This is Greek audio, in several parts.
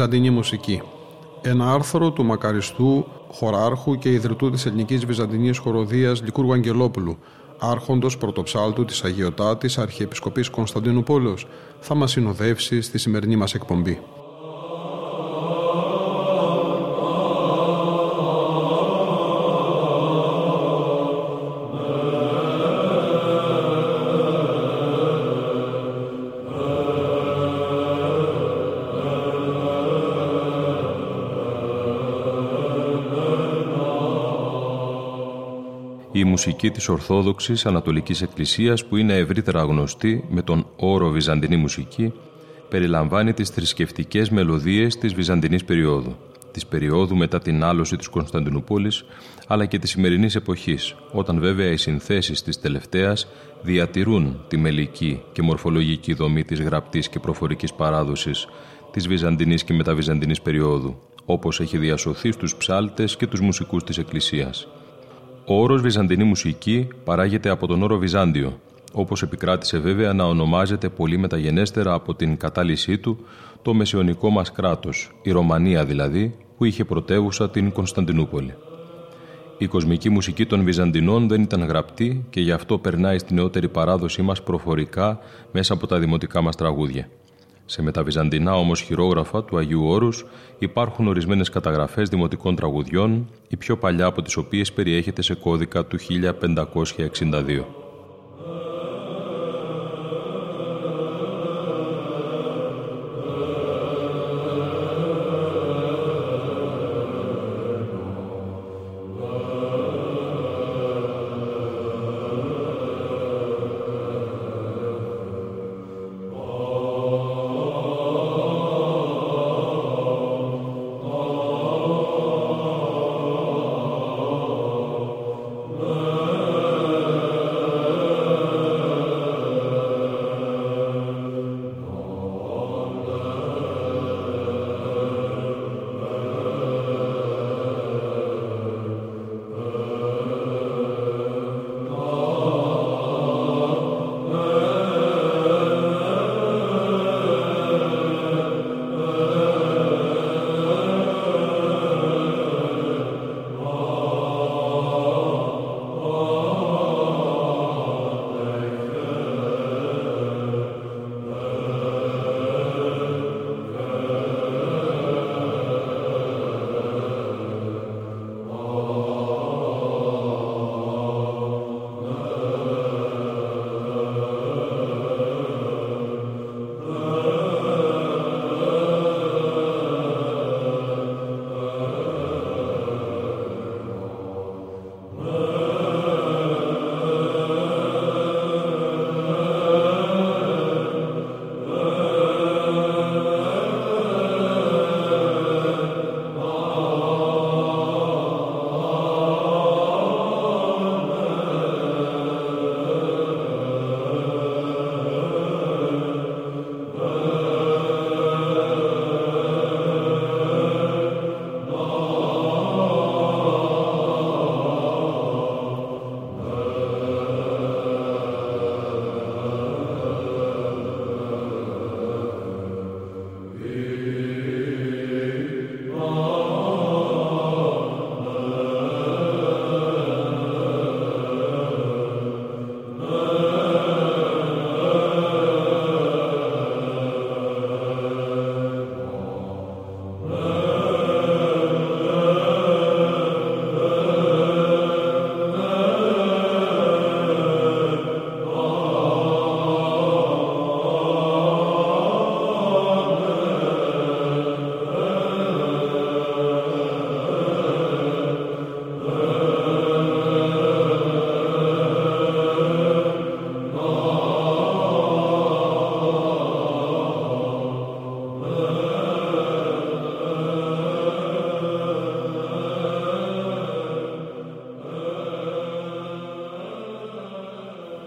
Βυζαντινή μουσική. Ένα άρθρο του μακαριστού χωράρχου και ιδρυτού της ελληνικής βυζαντινής χοροδίας Λικούργου Αγγελόπουλου, άρχοντος πρωτοψάλτου της Αγιωτάτης Αρχιεπισκοπής Κωνσταντίνου Πόλεως, θα μας συνοδεύσει στη σημερινή μας εκπομπή. Μουσική της Ορθόδοξης Ανατολικής Εκκλησίας που είναι ευρύτερα γνωστή με τον όρο Βυζαντινή μουσική περιλαμβάνει τις θρησκευτικές μελωδίες της Βυζαντινής περίοδου, της περίοδου μετά την άλωση της Κωνσταντινούπολης αλλά και της σημερινής εποχής, όταν βέβαια οι συνθέσεις της τελευταίας διατηρούν τη μελική και μορφολογική δομή της γραπτής και προφορικής παράδοσης της Βυζαντινής και μεταβυζαντινής περίοδου, όπως έχει διασωθεί στους ψάλτες και τους μουσικούς της Εκκλησίας. Ο όρος Βυζαντινή μουσική παράγεται από τον όρο Βυζάντιο, όπως επικράτησε βέβαια να ονομάζεται πολύ μεταγενέστερα από την κατάλυσή του το μεσαιωνικό μας κράτος, η Ρωμανία δηλαδή, που είχε πρωτεύουσα την Κωνσταντινούπολη. Η κοσμική μουσική των Βυζαντινών δεν ήταν γραπτή και γι' αυτό περνάει στη νεότερη παράδοσή μας προφορικά μέσα από τα δημοτικά μας τραγούδια. Σε μεταβυζαντινά όμως χειρόγραφα του Αγίου Όρους υπάρχουν ορισμένες καταγραφές δημοτικών τραγουδιών, η πιο παλιά από τις οποίες περιέχεται σε κώδικα του 1562.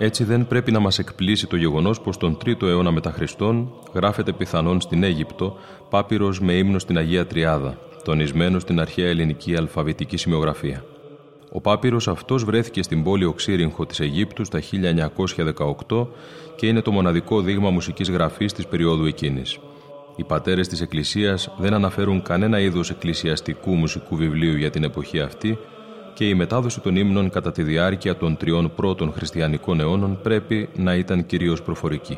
Έτσι δεν πρέπει να μας εκπλήσει το γεγονός πως τον 3ο αιώνα μετά Χριστόν γράφεται πιθανόν στην Αίγυπτο πάπυρος με ύμνο στην Αγία Τριάδα, τονισμένο στην αρχαία ελληνική αλφαβητική σημειογραφία. Ο πάπυρος αυτός βρέθηκε στην πόλη Οξύριγχο της Αιγύπτου στα 1918 και είναι το μοναδικό δείγμα μουσικής γραφής της περίοδου εκείνης. Οι πατέρες της Εκκλησίας δεν αναφέρουν κανένα είδος εκκλησιαστικού μουσικού βιβλίου για την εποχή αυτή και η μετάδοση των ύμνων κατά τη διάρκεια των τριών πρώτων χριστιανικών αιώνων πρέπει να ήταν κυρίως προφορική.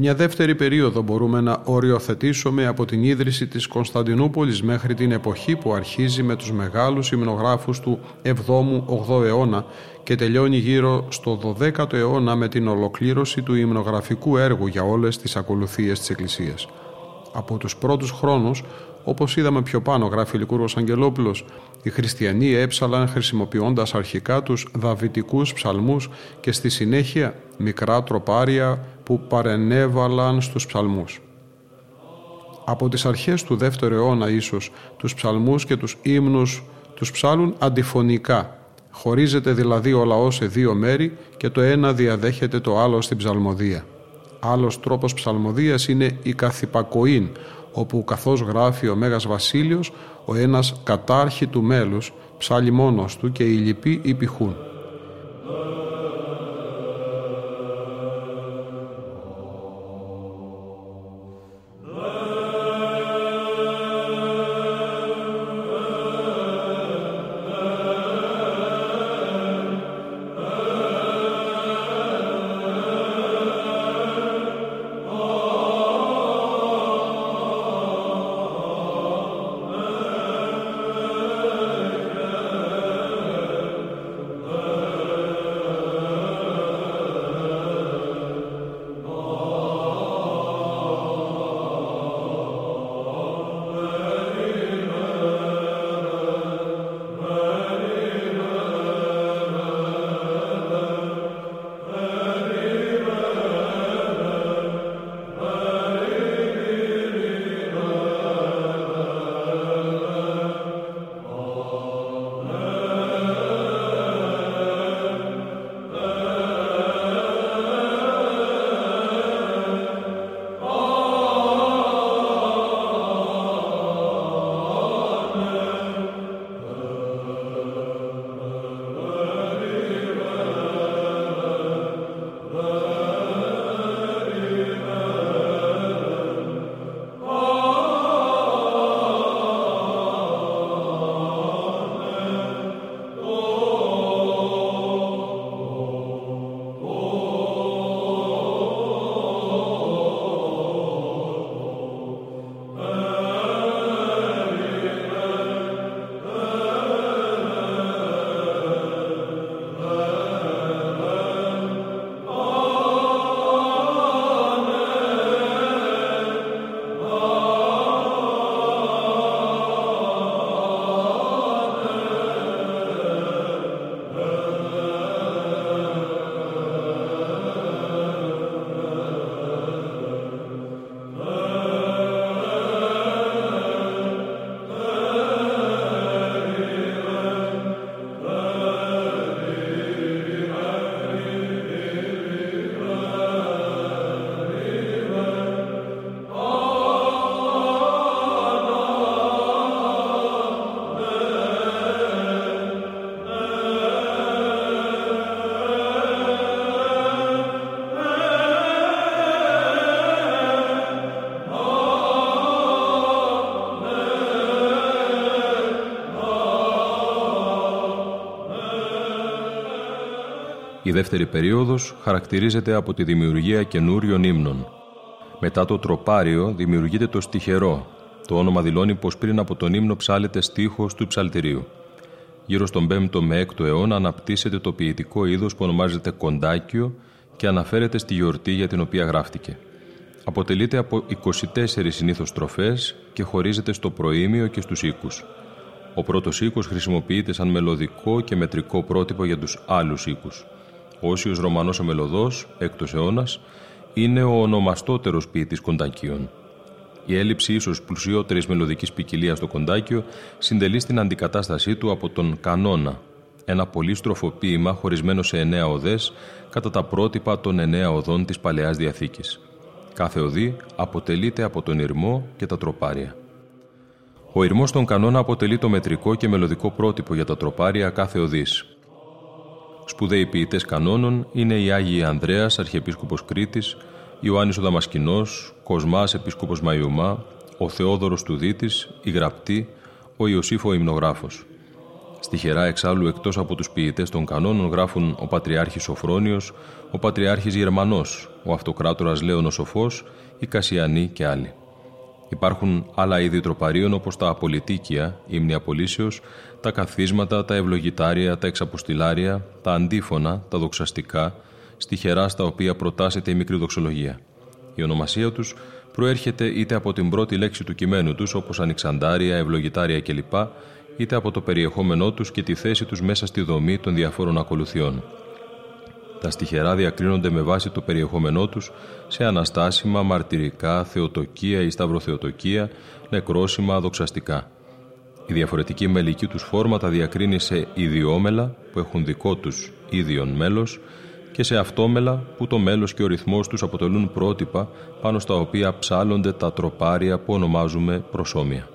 Μια δεύτερη περίοδο μπορούμε να οριοθετήσουμε από την ίδρυση της Κωνσταντινούπολης μέχρι την εποχή που αρχίζει με τους μεγάλους υμνογράφους του 7ου-8ου αιώνα και τελειώνει γύρω στο 12ο αιώνα με την ολοκλήρωση του υμνογραφικού έργου για όλες τις ακολουθίες της Εκκλησίας. Από τους πρώτους χρόνους, όπως είδαμε πιο πάνω γράφει ο Λικούργος Αγγελόπουλος, οι χριστιανοί έψαλαν χρησιμοποιώντας αρχικά τους δαβητικούς ψαλμούς και στη συνέχεια μικρά τροπάρια που παρενέβαλαν στους ψαλμούς. Από τις αρχές του δεύτερου αιώνα ίσως τους ψαλμούς και τους ύμνους τους ψάλουν αντιφωνικά. Χωρίζεται δηλαδή ο λαός σε δύο μέρη και το ένα διαδέχεται το άλλο στην ψαλμοδία. Άλλος τρόπος ψαλμοδίας είναι η καθυπακοήν, όπου καθώς γράφει ο Μέγας Βασίλειος, ο ένας κατάρχη του μέλους ψάλει μόνος του και οι λοιποί υπηχούν. Η δεύτερη περίοδος χαρακτηρίζεται από τη δημιουργία καινούριων ύμνων. Μετά το τροπάριο δημιουργείται το στιχερό. Το όνομα δηλώνει πως πριν από τον ύμνο ψάλεται στίχος του ψαλτηρίου. Γύρω στον 5ο με 6ο αιώνα αναπτύσσεται το ποιητικό είδος που ονομάζεται κοντάκιο και αναφέρεται στη γιορτή για την οποία γράφτηκε. Αποτελείται από 24 συνήθως στροφές και χωρίζεται στο προήμιο και στους οίκους. Ο πρώτος οίκος χρησιμοποιείται σαν μελωδικό και μετρικό πρότυπο για τους άλλους οίκους. Ο Όσιος Ρωμανός ο Μελωδός, έκτος αιώνας, είναι ο ονομαστότερος ποιητής κοντακίων. Η έλλειψη ίσως πλουσιότερης μελωδικής ποικιλία στο κοντάκιο συντελεί στην αντικατάστασή του από τον κανόνα, ένα πολύστροφο ποίημα χωρισμένο σε εννέα οδές κατά τα πρότυπα των εννέα οδών της παλαιάς διαθήκης. Κάθε οδή αποτελείται από τον ηρμό και τα τροπάρια. Ο ηρμός των κανόνα αποτελεί το μετρικό και μελωδικό πρότυπο για τα τροπάρια κάθε οδής. Σπουδαίοι ποιητές κανόνων είναι οι Άγιοι Ανδρέας, Αρχιεπίσκοπος Κρήτης, Ιωάννης ο Δαμασκηνός, Κοσμάς Επίσκοπος Μαϊουμά, ο Θεόδωρος του Δίτης, η Γραπτή, ο Ιωσήφο Υμνογράφος. Στοιχερά εξάλλου εκτός από τους ποιητές των κανόνων γράφουν ο Πατριάρχης Σοφρόνιος, ο Πατριάρχης Γερμανός, ο Αυτοκράτορας Λέων Σοφός, η Κασιανή και άλλοι. Υπάρχουν άλλα είδη τροπαρίων όπως τα απολυτίκια, ύμνη απολύσεως, τα καθίσματα, τα ευλογητάρια, τα εξαποστηλάρια, τα αντίφωνα, τα δοξαστικά, στοιχερά στα οποία προτάσεται η μικρή δοξολογία. Η ονομασία τους προέρχεται είτε από την πρώτη λέξη του κειμένου τους όπως ανοιξαντάρια, ευλογητάρια κλπ, είτε από το περιεχόμενό τους και τη θέση τους μέσα στη δομή των διαφόρων ακολουθιών. Τα στοιχερά διακρίνονται με βάση το περιεχόμενό τους σε αναστάσιμα, μαρτυρικά, θεοτοκία ή σταυροθεοτοκία, νεκρόσιμα, δοξαστικά. Η διαφορετική μελική τους φόρμα τα διακρίνει σε ιδιόμελα που έχουν δικό τους ίδιον μέλος και σε αυτόμελα που το μέλος και ο ρυθμός τους αποτελούν πρότυπα πάνω στα οποία ψάλλονται τα τροπάρια που ονομάζουμε προσώμια.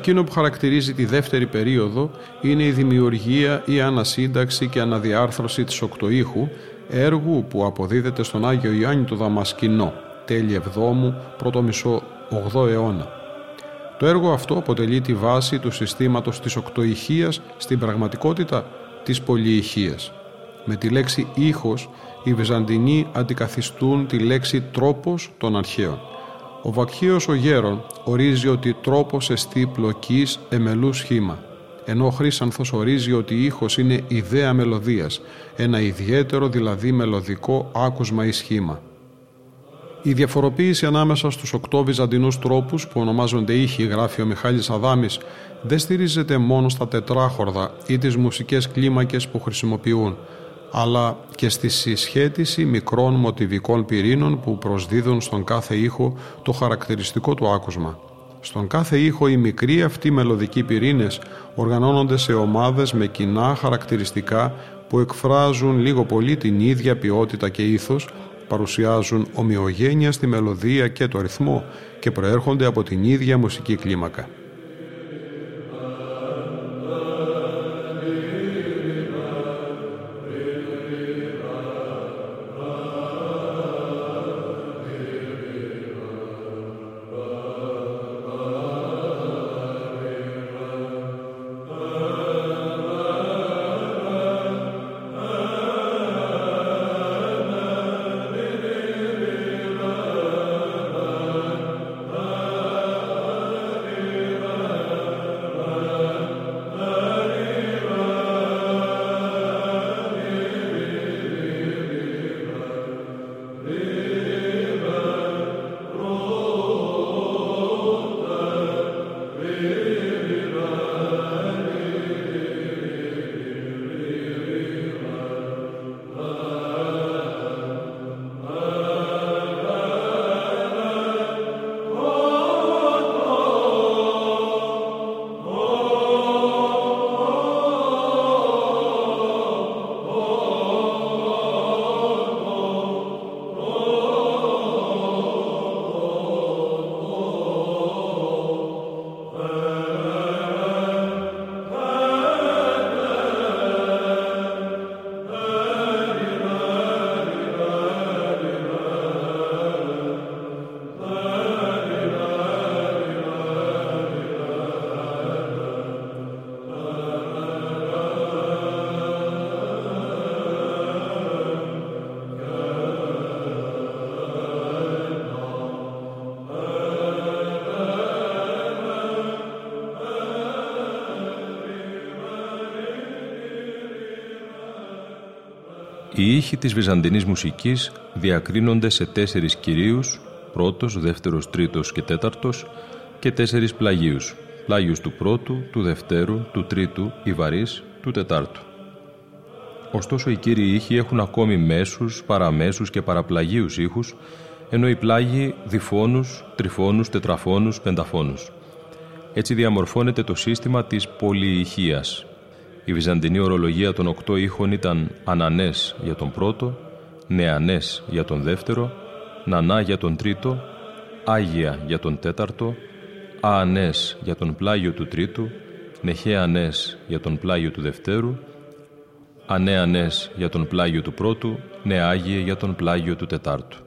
Εκείνο που χαρακτηρίζει τη δεύτερη περίοδο είναι η δημιουργία ή ανασύνταξη και αναδιάρθρωση της οκτωήχου, έργου που αποδίδεται στον Άγιο Ιωάννη του Δαμασκηνό, τέλη 7ου, πρώτο μισό 8ο αιώνα. Το έργο αυτό αποτελεί τη βάση του συστήματος της οκτωηχίας στην πραγματικότητα της πολυηχίας. Με τη λέξη ήχος, οι Βυζαντινοί αντικαθιστούν τη λέξη τρόπος των αρχαίων. Ο Βακχίος ο Γέρον ορίζει ότι τρόπος εστί πλοκής εμελού σχήμα, ενώ ο Χρύσανθος ορίζει ότι η ήχος είναι ιδέα μελωδίας, ένα ιδιαίτερο δηλαδή μελωδικό άκουσμα ή σχήμα. Η διαφοροποίηση ανάμεσα στους οκτώ βυζαντινούς τρόπους που ονομάζονται ήχοι, γράφει ο Μιχάλης Αδάμης, δεν στηρίζεται μόνο στα τετράχορδα ή τις μουσικές κλίμακες που χρησιμοποιούν, αλλά και στη συσχέτιση μικρών μοτιβικών πυρήνων που προσδίδουν στον κάθε ήχο το χαρακτηριστικό του άκουσμα. Στον κάθε ήχο οι μικροί αυτοί μελωδικοί πυρήνες οργανώνονται σε ομάδες με κοινά χαρακτηριστικά που εκφράζουν λίγο πολύ την ίδια ποιότητα και ήθος, παρουσιάζουν ομοιογένεια στη μελωδία και το ρυθμό και προέρχονται από την ίδια μουσική κλίμακα. Οι ήχοι της βυζαντινής μουσικής διακρίνονται σε τέσσερις κυρίους, πρώτος, δεύτερος, τρίτος και τέταρτος και τέσσερις πλαγίους, πλάγιους του πρώτου, του δευτέρου, του τρίτου, ιβαρής, του τετάρτου. Ωστόσο οι κύριοι ήχοι έχουν ακόμη μέσους, παραμέσους και παραπλαγίους ήχους, ενώ οι πλάγιοι διφώνους, τριφώνους, τετραφώνους, πενταφώνους. Έτσι διαμορφώνεται το σύστημα της πολυηχείας, η βυζαντινή ορολογία των οκτώ ήχων ήταν ανανές για τον πρώτο, νεανές για τον δεύτερο, νανά για τον τρίτο, άγια για τον τέταρτο, αανές για τον πλάγιο του τρίτου, νεχέανές για τον πλάγιο του δευτέρου, ανέανές για τον πλάγιο του πρώτου, νεάγιε για τον πλάγιο του τετάρτου.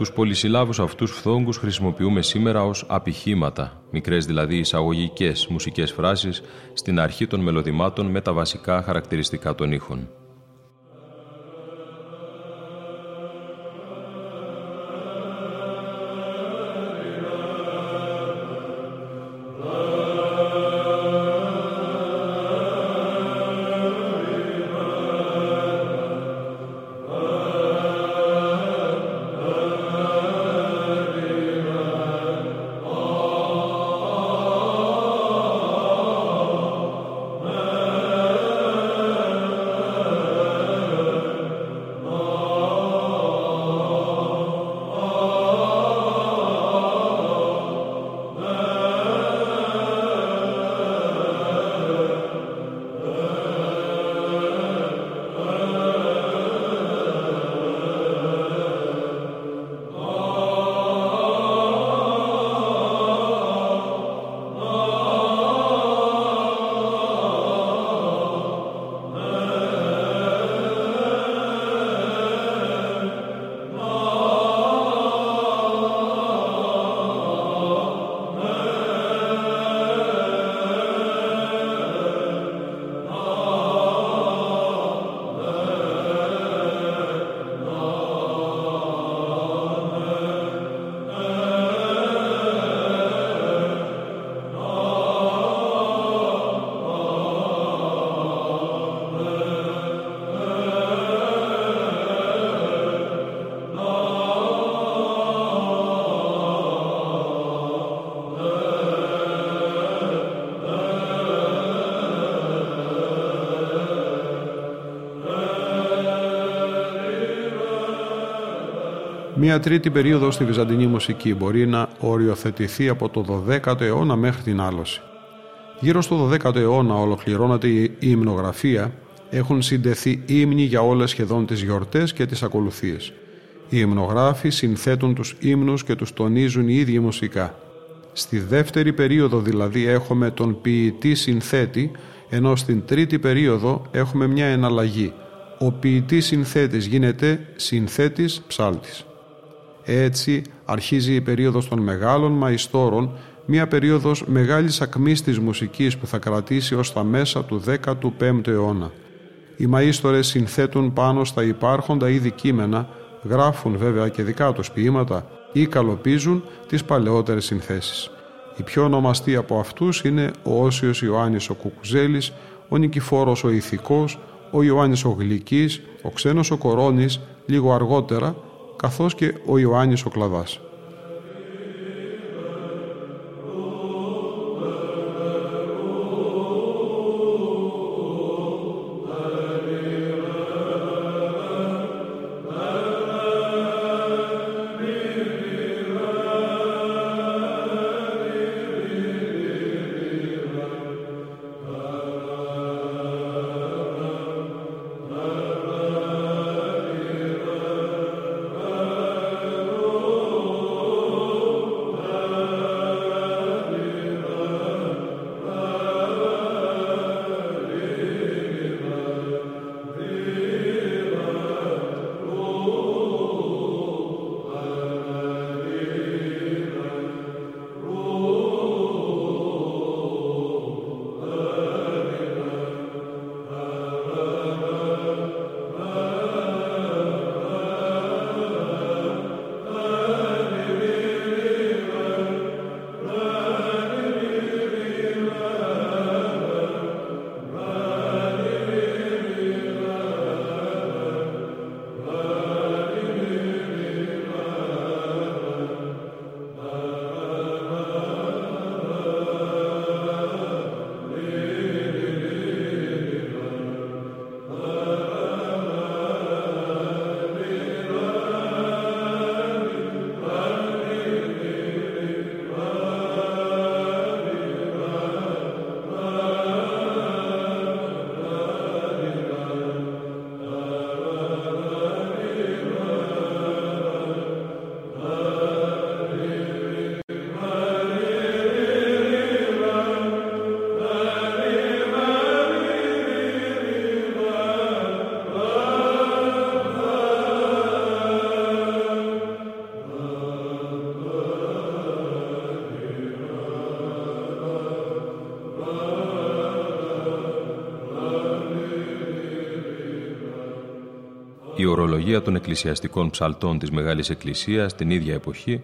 Τους πολυσυλλάβους αυτούς φθόγκους χρησιμοποιούμε σήμερα ως απηχήματα, μικρές δηλαδή εισαγωγικές μουσικές φράσεις στην αρχή των μελωδημάτων με τα βασικά χαρακτηριστικά των ήχων. Μία τρίτη περίοδος στη βυζαντινή μουσική μπορεί να οριοθετηθεί από το 12ο αιώνα μέχρι την άλωση. Γύρω στο 12ο αιώνα ολοκληρώνεται η υμνογραφία, έχουν συντεθεί ύμνοι για όλες σχεδόν τις γιορτές και τις ακολουθίες. Οι υμνογράφοι συνθέτουν τους ύμνους και τους τονίζουν οι ίδιοι μουσικά. Στη δεύτερη περίοδο δηλαδή έχουμε τον ποιητή συνθέτη, ενώ στην τρίτη περίοδο έχουμε μια εναλλαγή. Ο ποιητής συνθέτης γίνεται συνθέτης ψάλτης. Έτσι αρχίζει η περίοδος των μεγάλων μαϊστόρων, μια περίοδος μεγάλης ακμής της μουσικής που θα κρατήσει ως τα μέσα του 15ου αιώνα. Οι μαΐστορες συνθέτουν πάνω στα υπάρχοντα ήδη κείμενα, γράφουν βέβαια και δικά τους ποίηματα ή καλοπίζουν τις παλαιότερες συνθέσεις. Οι πιο ονομαστοί από αυτούς είναι ο Όσιος Ιωάννης ο Κουκουζέλης, ο Νικηφόρος ο Ηθικός, ο Ιωάννης ο Γλυκής, ο Ξένος ο Κορώνης, λίγο αργότερα, καθώς και ο Ιωάννης ο Κλαδάς. Η ορολογία των εκκλησιαστικών ψαλτών της Μεγάλης Εκκλησίας την ίδια εποχή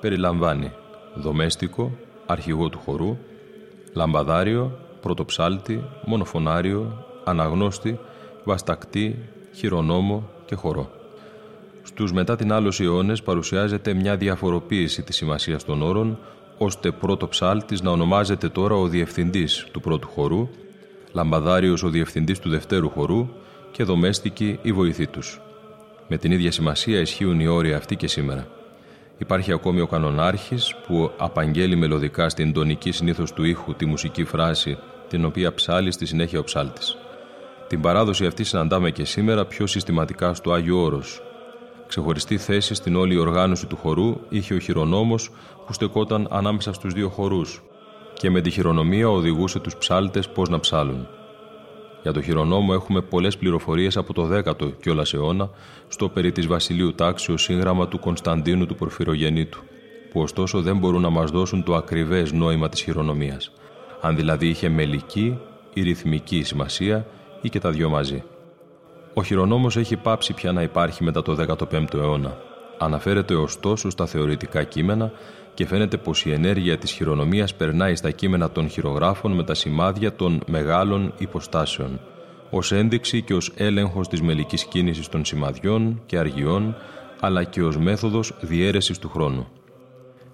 περιλαμβάνει δομέστικο, αρχηγό του χορού, λαμπαδάριο, πρωτοψάλτη, μονοφωνάριο, αναγνώστη, βαστακτή, χειρονόμο και χορό. Στους μετά την άλωση αιώνες παρουσιάζεται μια διαφοροποίηση της σημασίας των όρων, ώστε πρώτο ψάλτης να ονομάζεται τώρα ο διευθυντής του πρώτου χορού, λαμπαδάριος ο διευθυντής του δευτέρου χορού και δομέστικοι η βοηθοί τους. Με την ίδια σημασία ισχύουν οι όροι αυτοί και σήμερα. Υπάρχει ακόμη ο κανονάρχης που απαγγέλει μελωδικά στην τονική συνήθως του ήχου τη μουσική φράση την οποία ψάλει στη συνέχεια ο ψάλτης. Την παράδοση αυτή συναντάμε και σήμερα πιο συστηματικά στο Άγιο Όρος. Ξεχωριστή θέση στην όλη οργάνωση του χορού είχε ο χειρονόμος που στεκόταν ανάμεσα στους δύο χορούς και με τη χειρονομία οδηγούσε τους ψάλτες πώς να ψάλουν. Για το χειρονόμο έχουμε πολλές πληροφορίες από το 10ο κιόλα αιώνα στο περί της Βασιλείου Τάξιο σύγγραμμα του Κωνσταντίνου του Πορφυρογεννήτου, που ωστόσο δεν μπορούν να μας δώσουν το ακριβές νόημα της χειρονομίας, αν δηλαδή είχε μελική ή ρυθμική σημασία ή και τα δυο μαζί. Ο χειρονόμος έχει πάψει πια να υπάρχει μετά το 15ο αιώνα. Αναφέρεται ωστόσο στα θεωρητικά κείμενα και φαίνεται πως η ενέργεια της χειρονομίας περνάει στα κείμενα των χειρογράφων με τα σημάδια των μεγάλων υποστάσεων, ως ένδειξη και ως έλεγχος της μελικής κίνησης των σημαδιών και αργιών, αλλά και ως μέθοδος διέρεσης του χρόνου.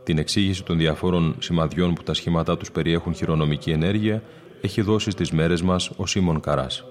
Την εξήγηση των διαφόρων σημαδιών που τα σχήματά τους περιέχουν χειρονομική ενέργεια έχει δώσει στις μέρες μας ο Σίμων Καράς.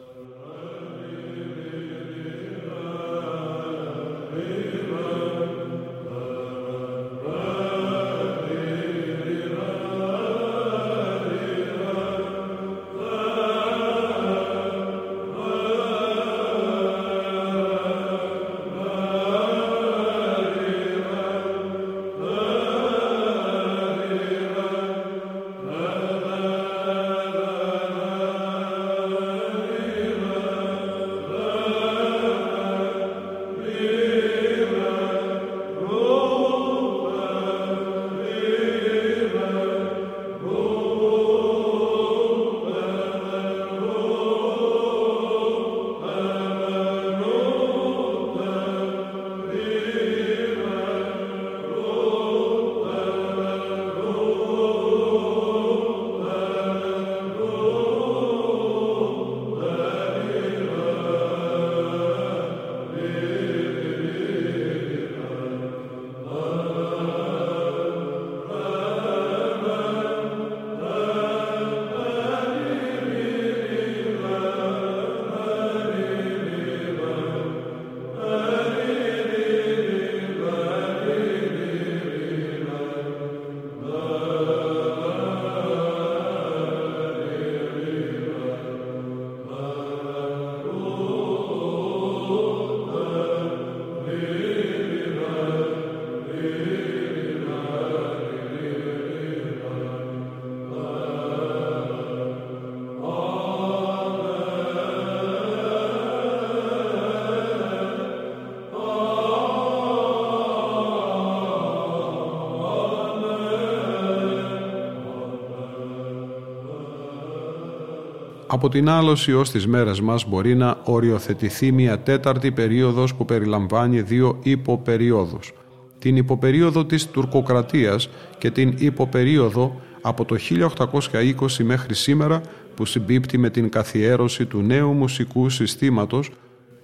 Από την άλωση ως τις μέρες μας μπορεί να οριοθετηθεί μια τέταρτη περίοδος που περιλαμβάνει δύο υποπεριόδους. Την υποπερίοδο της τουρκοκρατίας και την υποπερίοδο από το 1820 μέχρι σήμερα που συμπίπτει με την καθιέρωση του νέου μουσικού συστήματος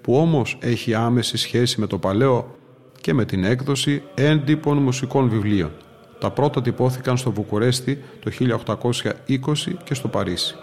που όμως έχει άμεση σχέση με το παλαιό και με την έκδοση έντυπων μουσικών βιβλίων. Τα πρώτα τυπώθηκαν στο Βουκουρέστι το 1820 και στο Παρίσι.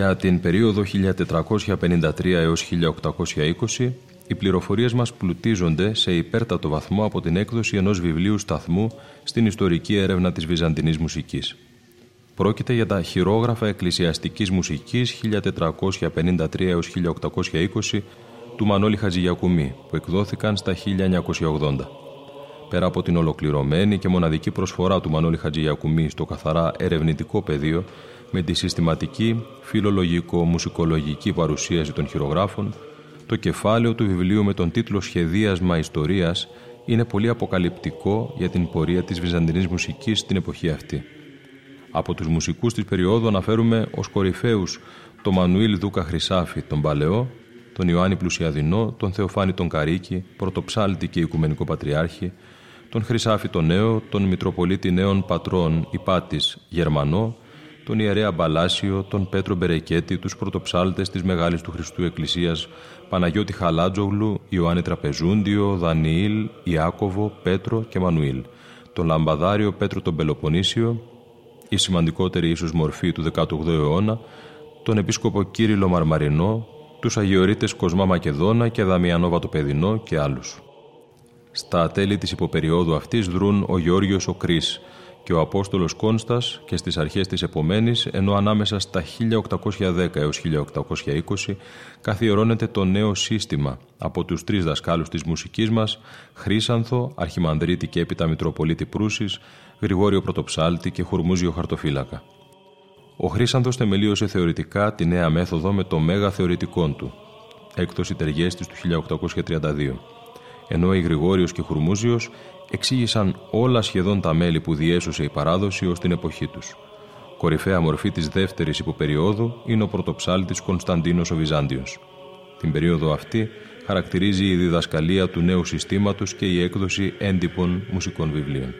Για την περίοδο 1453 έως 1820, οι πληροφορίες μας πλουτίζονται σε υπέρτατο βαθμό από την έκδοση ενός βιβλίου σταθμού στην ιστορική έρευνα της Βυζαντινής μουσικής. Πρόκειται για τα χειρόγραφα εκκλησιαστικής μουσικής 1453 έως 1820 του Μανώλη Χατζηγιακουμή, που εκδόθηκαν στα 1980. Πέρα από την ολοκληρωμένη και μοναδική προσφορά του Μανώλη Χατζηγιακουμή στο καθαρά ερευνητικό πεδίο, με τη συστηματική φιλολογικό-μουσικολογική παρουσίαση των χειρογράφων, το κεφάλαιο του βιβλίου με τον τίτλο «Σχεδίασμα Ιστορίας» είναι πολύ αποκαλυπτικό για την πορεία της βυζαντινής μουσικής στην εποχή αυτή. Από τους μουσικούς της περίοδου αναφέρουμε ως κορυφαίους το Μανουήλ Δούκα Χρυσάφη, τον Παλαιό, τον Ιωάννη Πλουσιαδινό, τον Θεοφάνη τον Καρίκη, Πρωτοψάλτη και Οικουμενικό Πατριάρχη, τον Χρυσάφη τον Νέο, τον Μητροπολίτη Νέων Πατρών Υπάτης Γερμανό, τον Ιερέα Μπαλάσιο, τον Πέτρο Μπερεκέτη, τους πρωτοψάλτες της Μεγάλης του Χριστού Εκκλησίας, Παναγιώτη Χαλάτζογλου, Ιωάννη Τραπεζούντιο, Δανιήλ, Ιάκωβο, Πέτρο και Μανουήλ, τον Λαμπαδάριο Πέτρο τον Πελοπονίσιο, η σημαντικότερη ίσως μορφή του 18ου αιώνα, τον Επίσκοπο Κύριλο Μαρμαρινό, τους Αγιορείτες Κοσμά Μακεδόνα και Δαμιανό Βατοπεδινό και άλλους. Στα τέλη της υποπεριόδου αυτής δρούν ο Γεώργιος ο Κρίς και ο Απόστολος Κόνστας και στις αρχές της επομένης, ενώ ανάμεσα στα 1810 έως 1820 καθιερώνεται το νέο σύστημα από τους τρεις δασκάλους της μουσικής μας, Χρύσανθο, Αρχιμανδρίτη και έπειτα Μητροπολίτη Προύσης, Γρηγόριο Πρωτοψάλτη και Χουρμούζιο Χαρτοφύλακα. Ο Χρύσανθος θεμελίωσε θεωρητικά τη νέα μέθοδο με το μέγα θεωρητικό του, έκδοση Τεργέστης του 1832, ενώ ο Γρηγόριος και Χουρμούζιος εξήγησαν όλα σχεδόν τα μέλη που διέσωσε η παράδοση ως την εποχή τους. Κορυφαία μορφή της δεύτερης υποπεριόδου είναι ο πρωτοψάλτης Κωνσταντίνος ο Βυζάντιος. Την περίοδο αυτή χαρακτηρίζει η διδασκαλία του νέου συστήματος και η έκδοση έντυπων μουσικών βιβλίων.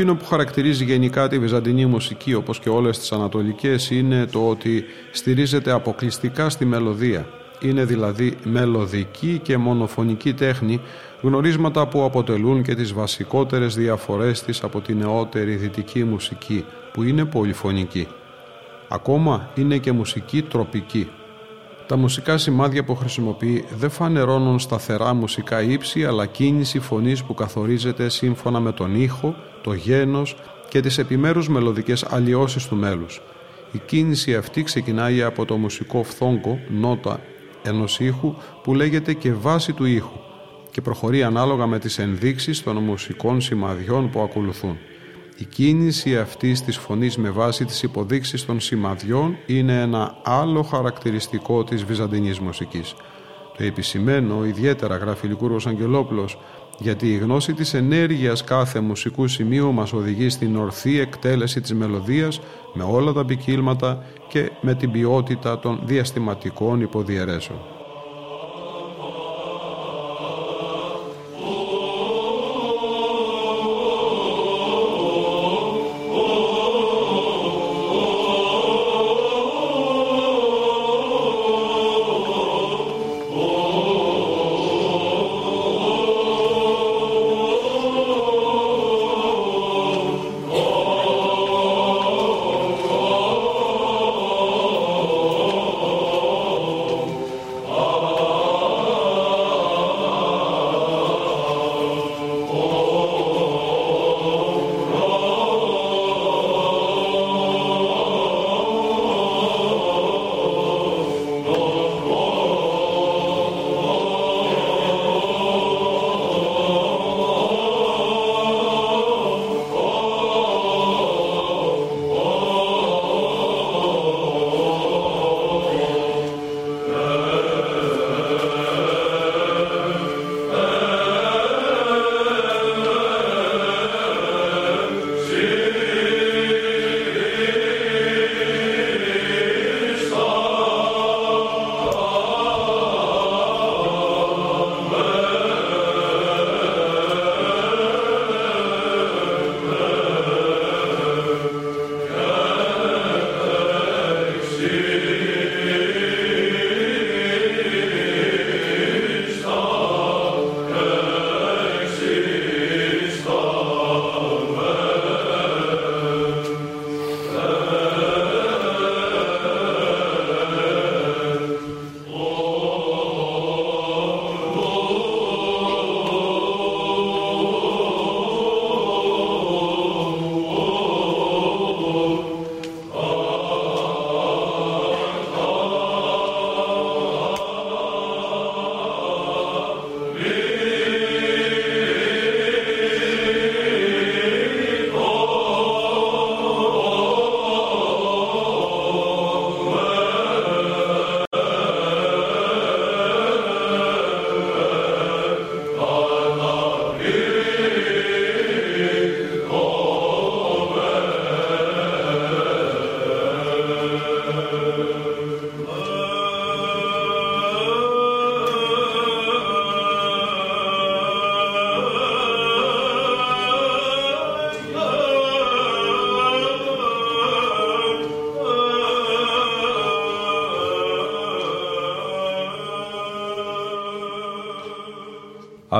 Εκείνο που χαρακτηρίζει γενικά τη βυζαντινή μουσική όπως και όλες τις ανατολικές είναι το ότι στηρίζεται αποκλειστικά στη μελωδία. Είναι δηλαδή μελωδική και μονοφωνική τέχνη, γνωρίσματα που αποτελούν και τις βασικότερες διαφορές της από την νεότερη δυτική μουσική, που είναι πολυφωνική. Ακόμα είναι και μουσική τροπική. Τα μουσικά σημάδια που χρησιμοποιεί δεν φανερώνουν σταθερά μουσικά ύψη, αλλά κίνηση φωνής που καθορίζεται σύμφωνα με τον ήχο, το γένος και τις επιμέρους μελωδικές αλλοιώσεις του μέλους. Η κίνηση αυτή ξεκινάει από το μουσικό φθόγκο, νότα ενός ήχου που λέγεται και βάση του ήχου και προχωρεί ανάλογα με τις ενδείξεις των μουσικών σημαδιών που ακολουθούν. Η κίνηση αυτής της φωνής με βάση τις υποδείξεις των σημαδιών είναι ένα άλλο χαρακτηριστικό της βυζαντινής μουσικής. Το επισημένω ιδιαίτερα γράφει Λικούρος Αγγελόπουλος γιατί η γνώση της ενέργειας κάθε μουσικού σημείου μας οδηγεί στην ορθή εκτέλεση της μελωδίας με όλα τα ποικίλματα και με την ποιότητα των διαστηματικών υποδιαιρέσεων.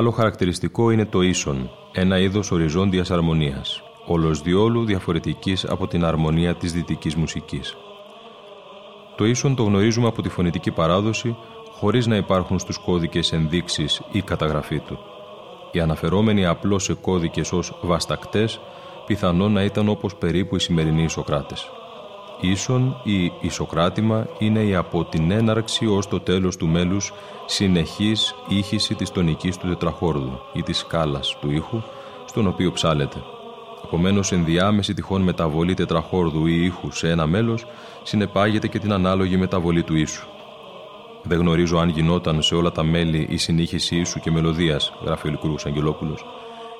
Άλλο χαρακτηριστικό είναι το ίσον, ένα είδος οριζόντιας αρμονίας, όλος διόλου διαφορετικής από την αρμονία της δυτικής μουσικής. Το ίσον το γνωρίζουμε από τη φωνητική παράδοση, χωρίς να υπάρχουν στους κώδικες ενδείξεις ή καταγραφή του. Οι αναφερόμενοι απλώς σε κώδικες ως βαστακτές, πιθανόν να ήταν όπως περίπου οι σημερινοί Ισοκράτες. Ίσον ή ισοκράτημα είναι η από την έναρξη ως το τέλος του μέλους συνεχής ήχηση της τονικής του τετραχόρδου ή της σκάλας του ήχου στον οποίο ψάλεται. Επομένως, ενδιάμεση τυχόν μεταβολή τετραχόρδου ή ήχου σε ένα μέλος συνεπάγεται και την ανάλογη μεταβολή του ίσου. Δεν γνωρίζω αν γινόταν σε όλα τα μέλη η συνήχιση ίσου και μελωδίας, γράφει ο Λικούργος Αγγελόπουλος,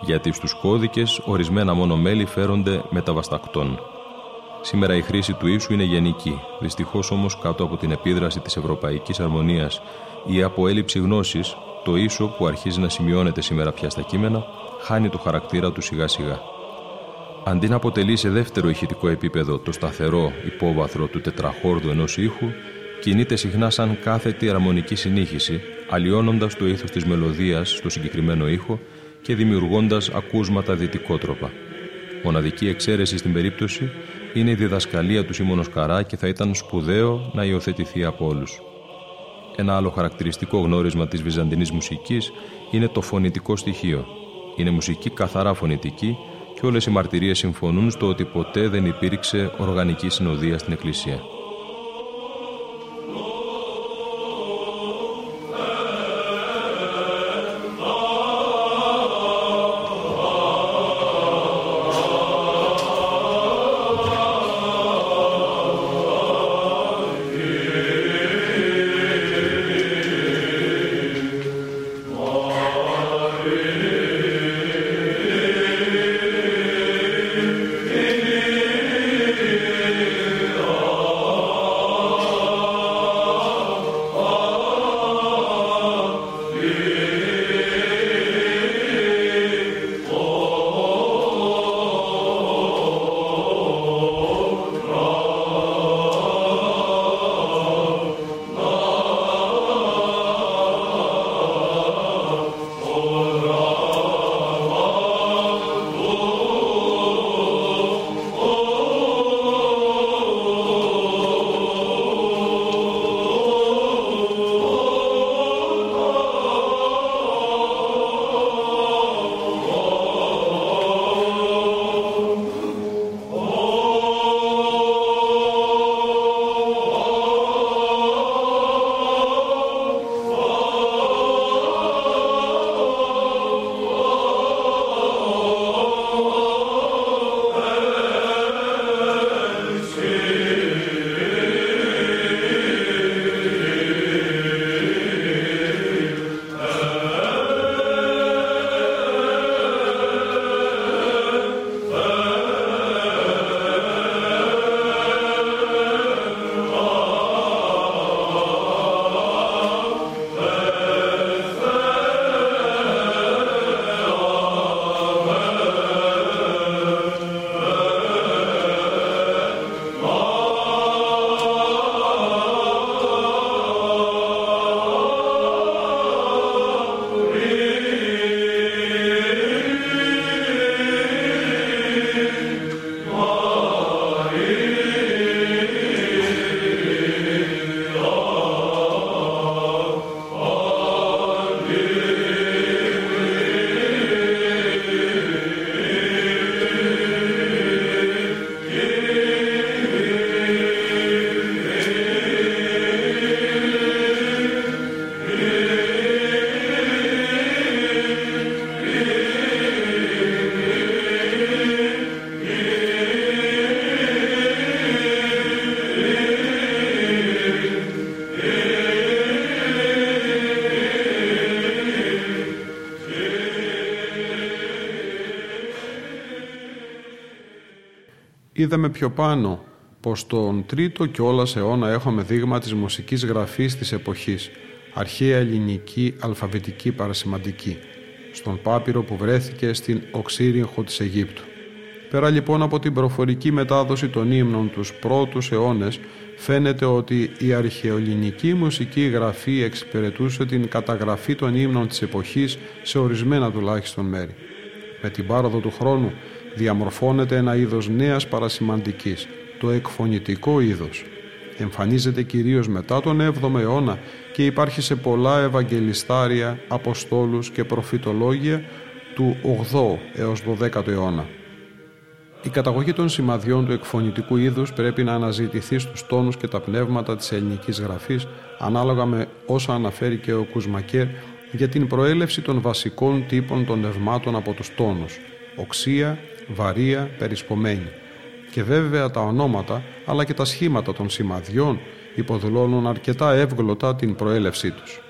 γιατί στους κώδικες ορισμένα μόνο μέλη φέρονται μεταβαστακτών. Σήμερα η χρήση του ίσου είναι γενική, δυστυχώς όμως κάτω από την επίδραση της ευρωπαϊκής αρμονίας ή από έλλειψη γνώσης, το ίσο που αρχίζει να σημειώνεται σήμερα πια στα κείμενα χάνει το χαρακτήρα του σιγά σιγά. Αντί να αποτελεί σε δεύτερο ηχητικό επίπεδο το σταθερό υπόβαθρο του τετραχόρδου ενός ήχου, κινείται συχνά σαν κάθετη αρμονική συνήχηση, αλλοιώνοντας το ήθος της μελωδίας στο συγκεκριμένο ήχο και δημιουργώντας ακούσματα δυτικότροπα. Μοναδική εξαίρεση στην περίπτωση είναι η διδασκαλία του Σίμωνος Καρά και θα ήταν σπουδαίο να υιοθετηθεί από όλους. Ένα άλλο χαρακτηριστικό γνώρισμα της βυζαντινής μουσικής είναι το φωνητικό στοιχείο. Είναι μουσική καθαρά φωνητική και όλες οι μαρτυρίες συμφωνούν στο ότι ποτέ δεν υπήρξε οργανική συνοδεία στην Εκκλησία. Είδαμε πιο πάνω πως τον τρίτο και όλας αιώνα έχουμε δείγμα της μουσικής γραφής της εποχής, αρχαία ελληνική αλφαβητική παρασημαντική, στον Πάπυρο που βρέθηκε στην Οξύριγχο της Αιγύπτου. Πέρα λοιπόν από την προφορική μετάδοση των ύμνων τους πρώτους αιώνες, φαίνεται ότι η αρχαιοελληνική μουσική γραφή εξυπηρετούσε την καταγραφή των ύμνων της εποχής σε ορισμένα τουλάχιστον μέρη. Με την πάροδο του χρόνου διαμορφώνεται ένα είδος νέας παρασημαντικής, το εκφωνητικό είδος. Εμφανίζεται κυρίως μετά τον 7ο αιώνα και υπάρχει σε πολλά ευαγγελιστάρια, αποστόλους και προφητολόγια του 8ου έως 12ου αιώνα. Η καταγωγή των σημαδιών του εκφωνητικού είδους πρέπει να αναζητηθεί στους τόνους και τα πνεύματα της ελληνικής γραφής ανάλογα με όσα αναφέρει και ο Κουσμακέρ για την προέλευση των βασικών τύπων των νευμάτων από τους τόνους οξία, βαρία, περισπομένη. Και βέβαια τα ονόματα αλλά και τα σχήματα των σημαδιών υποδηλώνουν αρκετά εύγλωτα την προέλευσή τους.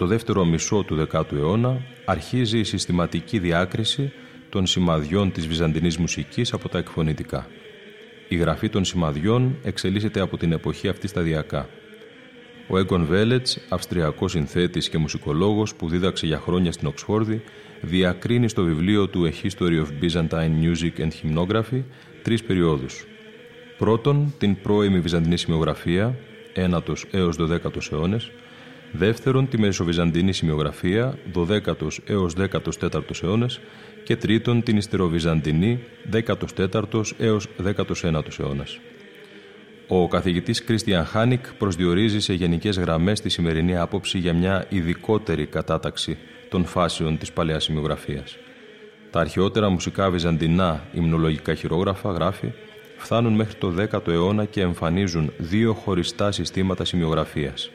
Το δεύτερο μισό του 10ου αιώνα αρχίζει η συστηματική διάκριση των σημαδιών της βυζαντινής μουσικής από τα εκφωνητικά. Η γραφή των σημαδιών εξελίσσεται από την εποχή αυτή σταδιακά. Ο Έγκον Βέλετς, αυστριακός συνθέτης και μουσικολόγος που δίδαξε για χρόνια στην Οξφόρδη, διακρίνει στο βιβλίο του A History of Byzantine Music and Hymnography τρεις περιόδους. Πρώτον, την πρώιμη βυζαντινή σημειογραφία, 1ο έως 12ο αιώνες, δεύτερον τη μεσοβυζαντινή σημειογραφία 12ο έως 14ο αιώνες και τρίτον την ιστεροβυζαντινή 14ο έως 19ο αιώνας. Ο καθηγητής Κρίστιαν Χάνικ προσδιορίζει σε γενικές γραμμές τη σημερινή άποψη για μια ειδικότερη κατάταξη των φάσεων της παλαιάς σημειογραφίας. Τα αρχαιότερα μουσικά βυζαντινά υμνολογικά χειρόγραφα, γράφει, φτάνουν μέχρι το 10ο αιώνα και εμφανίζουν δύο χωριστά συστήματα σημειογραφίας.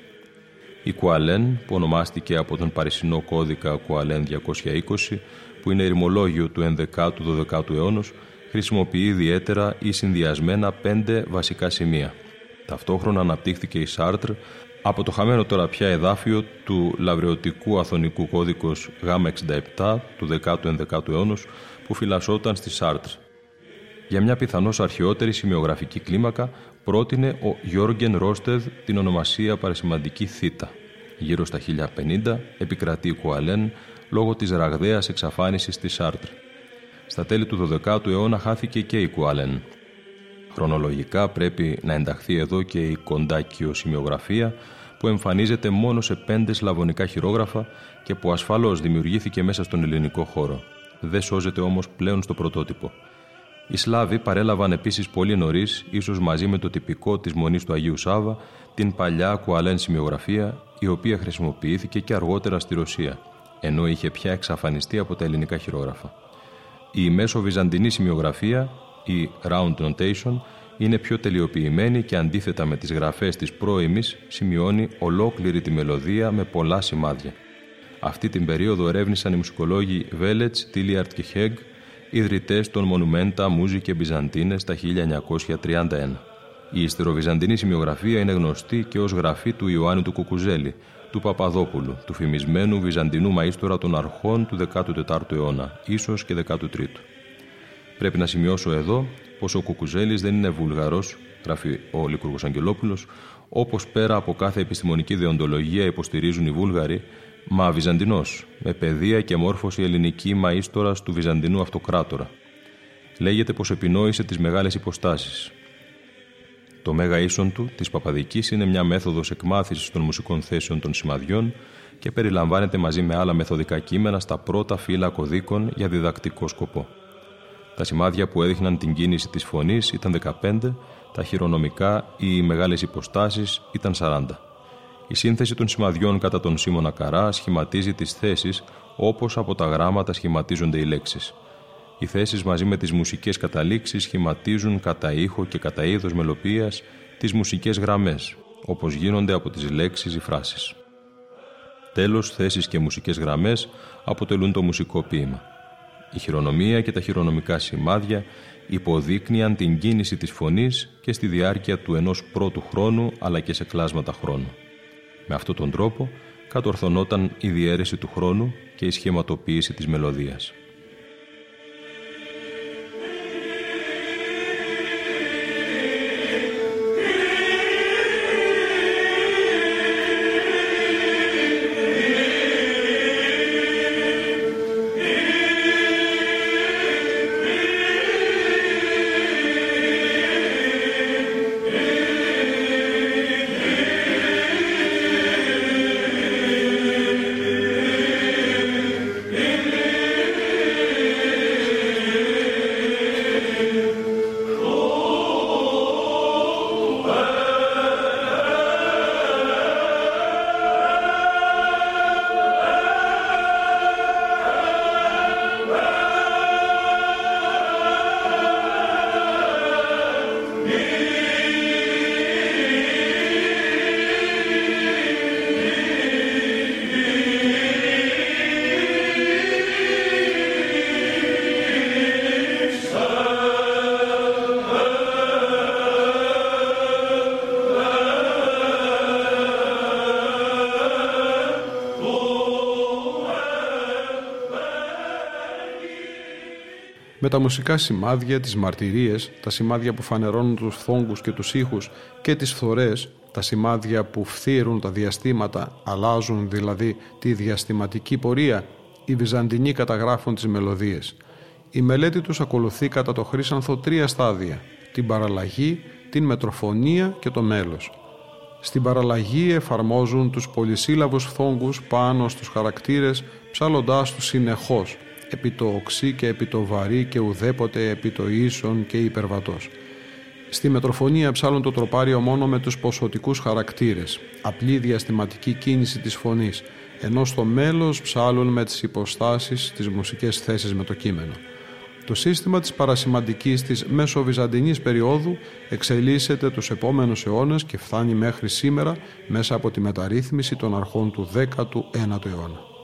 Η Κουαλέν, που ονομάστηκε από τον Παρισινό κώδικα Κουαλέν 220, που είναι ερημολόγιο του 11ου-12ου αιώνος, χρησιμοποιεί ιδιαίτερα ή συνδυασμένα πέντε βασικά σημεία. Ταυτόχρονα αναπτύχθηκε η Σάρτρ από το χαμένο τώρα πια εδάφιο του λαβρεωτικού αθωνικού κώδικος Γ67 του 10ου-11ου αιώνος που φυλασσόταν στη Σάρτρ. Για μια πιθανώς αρχαιότερη σημειογραφική κλίμακα πρότεινε ο Γιώργεν Ρόστεδ την ονομασία παρασημαντική Θήτα. Γύρω στα 1050 επικρατεί η Κουαλέν λόγω της ραγδαίας εξαφάνισης της Σάρτρ. Στα τέλη του 12ου αιώνα χάθηκε και η Κουάλεν. Χρονολογικά πρέπει να ενταχθεί εδώ και η κοντάκιο σημειογραφία που εμφανίζεται μόνο σε πέντε σλαβωνικά χειρόγραφα και που ασφαλώς δημιουργήθηκε μέσα στον ελληνικό χώρο. Δεν σώζεται όμως πλέον στο πρωτότυπο. Οι Σλάβοι παρέλαβαν επίσης πολύ νωρίς, ίσως μαζί με το τυπικό της Μονής του Αγίου Σάβα, την παλιά κουαλέν σημειογραφία, η οποία χρησιμοποιήθηκε και αργότερα στη Ρωσία, ενώ είχε πια εξαφανιστεί από τα ελληνικά χειρόγραφα. Η μέσο βυζαντινή σημειογραφία, η round notation, είναι πιο τελειοποιημένη και αντίθετα με τις γραφές της πρώιμης σημειώνει ολόκληρη τη μελωδία με πολλά σημάδια. Αυτή την περίοδο ερεύνησαν οι μουσικολόγοι Βέλετς, Τίλιαρτ και Χέγγ, ιδρυτές των Μονουμέντα Μούζι και Μπυζαντίνες τα 1931. Η ιστεροβυζαντινή σημειογραφία είναι γνωστή και ως γραφή του Ιωάννου του Κουκουζέλη, του Παπαδόπουλου, του φημισμένου βυζαντινού μαΐστορα των αρχών του 14ου αιώνα, ίσως και 13ου. Πρέπει να σημειώσω εδώ πως ο Κουκουζέλης δεν είναι βουλγαρός, γράφει ο Λικούργος Αγγελόπουλος, όπως πέρα από κάθε επιστημονική δεοντολογία υποστηρίζουν οι Βούλγαροι, μα Βυζαντινός, με παιδεία και μόρφωση ελληνική μαΐστορας του Βυζαντινού Αυτοκράτορα. Λέγεται πως επινόησε τις μεγάλες υποστάσεις, το μέγα ίσον του της Παπαδικής είναι μια μέθοδος εκμάθησης των μουσικών θέσεων των σημαδιών και περιλαμβάνεται μαζί με άλλα μεθοδικά κείμενα στα πρώτα φύλλα κωδίκων για διδακτικό σκοπό. Τα σημάδια που έδειχναν την κίνηση της φωνής ήταν 15, τα χειρονομικά ή οι μεγάλες υποστάσεις ήταν 40. Η σύνθεση των σημαδιών κατά τον Σίμωνα Καρά σχηματίζει τις θέσεις όπως από τα γράμματα σχηματίζονται οι λέξεις. Οι θέσεις μαζί με τις μουσικές καταλήξεις σχηματίζουν κατά ήχο και κατά είδος μελοποίησης τις μουσικές γραμμές, όπως γίνονται από τις λέξεις ή φράσεις. Τέλος, θέσεις και μουσικές γραμμές αποτελούν το μουσικό ποίημα. Η χειρονομία και τα χειρονομικά σημάδια υποδείκνυαν την κίνηση της φωνής και στη διάρκεια του ενός πρώτου χρόνου αλλά και σε κλάσματα χρόνου. Με αυτόν τον τρόπο κατορθωνόταν η διαίρεση του χρόνου και η σχηματοποίηση της μελωδίας. Τα μουσικά σημάδια, τις μαρτυρίες, τα σημάδια που φανερώνουν τους φθόγκους και τους ήχους και τις φθορές, τα σημάδια που φθύρουν τα διαστήματα, αλλάζουν δηλαδή τη διαστηματική πορεία, οι Βυζαντινοί καταγράφουν τις μελωδίες. Η μελέτη τους ακολουθεί κατά το χρήσανθο τρία στάδια, την παραλλαγή, την μετροφωνία και το μέλος. Στην παραλλαγή εφαρμόζουν τους πολυσύλλαβους φθόγκους πάνω στους χαρακτήρες, ψάλλοντάς τους συνεχώς, επί το οξύ και επί το βαρύ και ουδέποτε επί το ίσον και υπερβατός. Στη μετροφωνία ψάλουν το τροπάριο μόνο με τους ποσοτικούς χαρακτήρες, απλή διαστηματική κίνηση της φωνής, ενώ στο μέλος ψάλουν με τις υποστάσεις, τις μουσικές θέσεις με το κείμενο. Το σύστημα της παρασημαντικής της μεσοβυζαντινής περίοδου εξελίσσεται τους επόμενους αιώνες και φτάνει μέχρι σήμερα μέσα από τη μεταρρύθμιση των αρχών του 19ου αιώνα.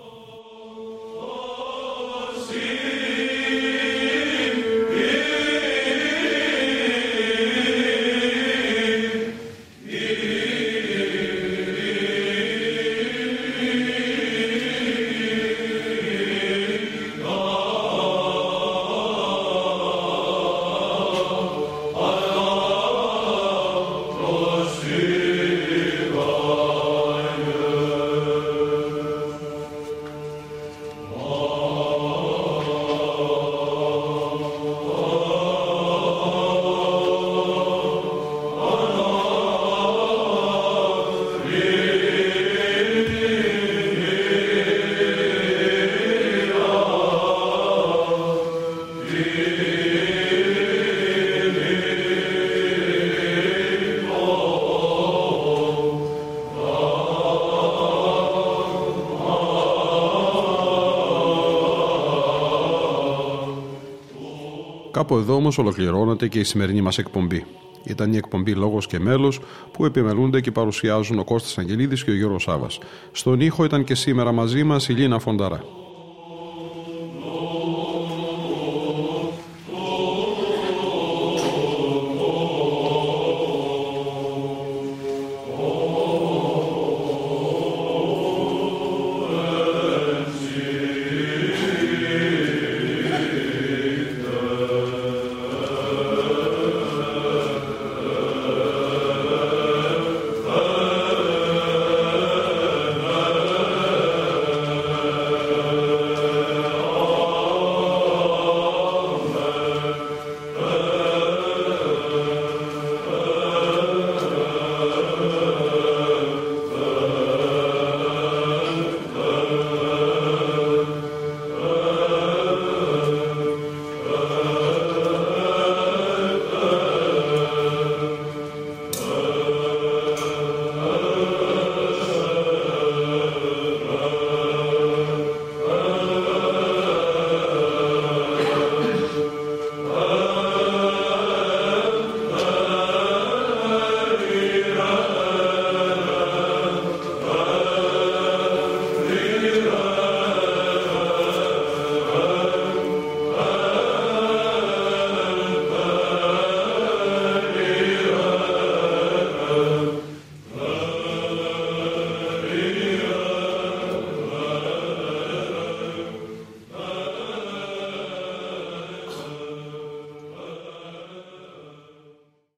Κάπου εδώ όμως ολοκληρώνεται και η σημερινή μας εκπομπή. Ήταν η εκπομπή Λόγος και Μέλος που επιμελούνται και παρουσιάζουν ο Κώστας Αγγελίδης και ο Γιώργος Σάβα. Στον ήχο ήταν και σήμερα μαζί μας η Λίνα Φονταρά.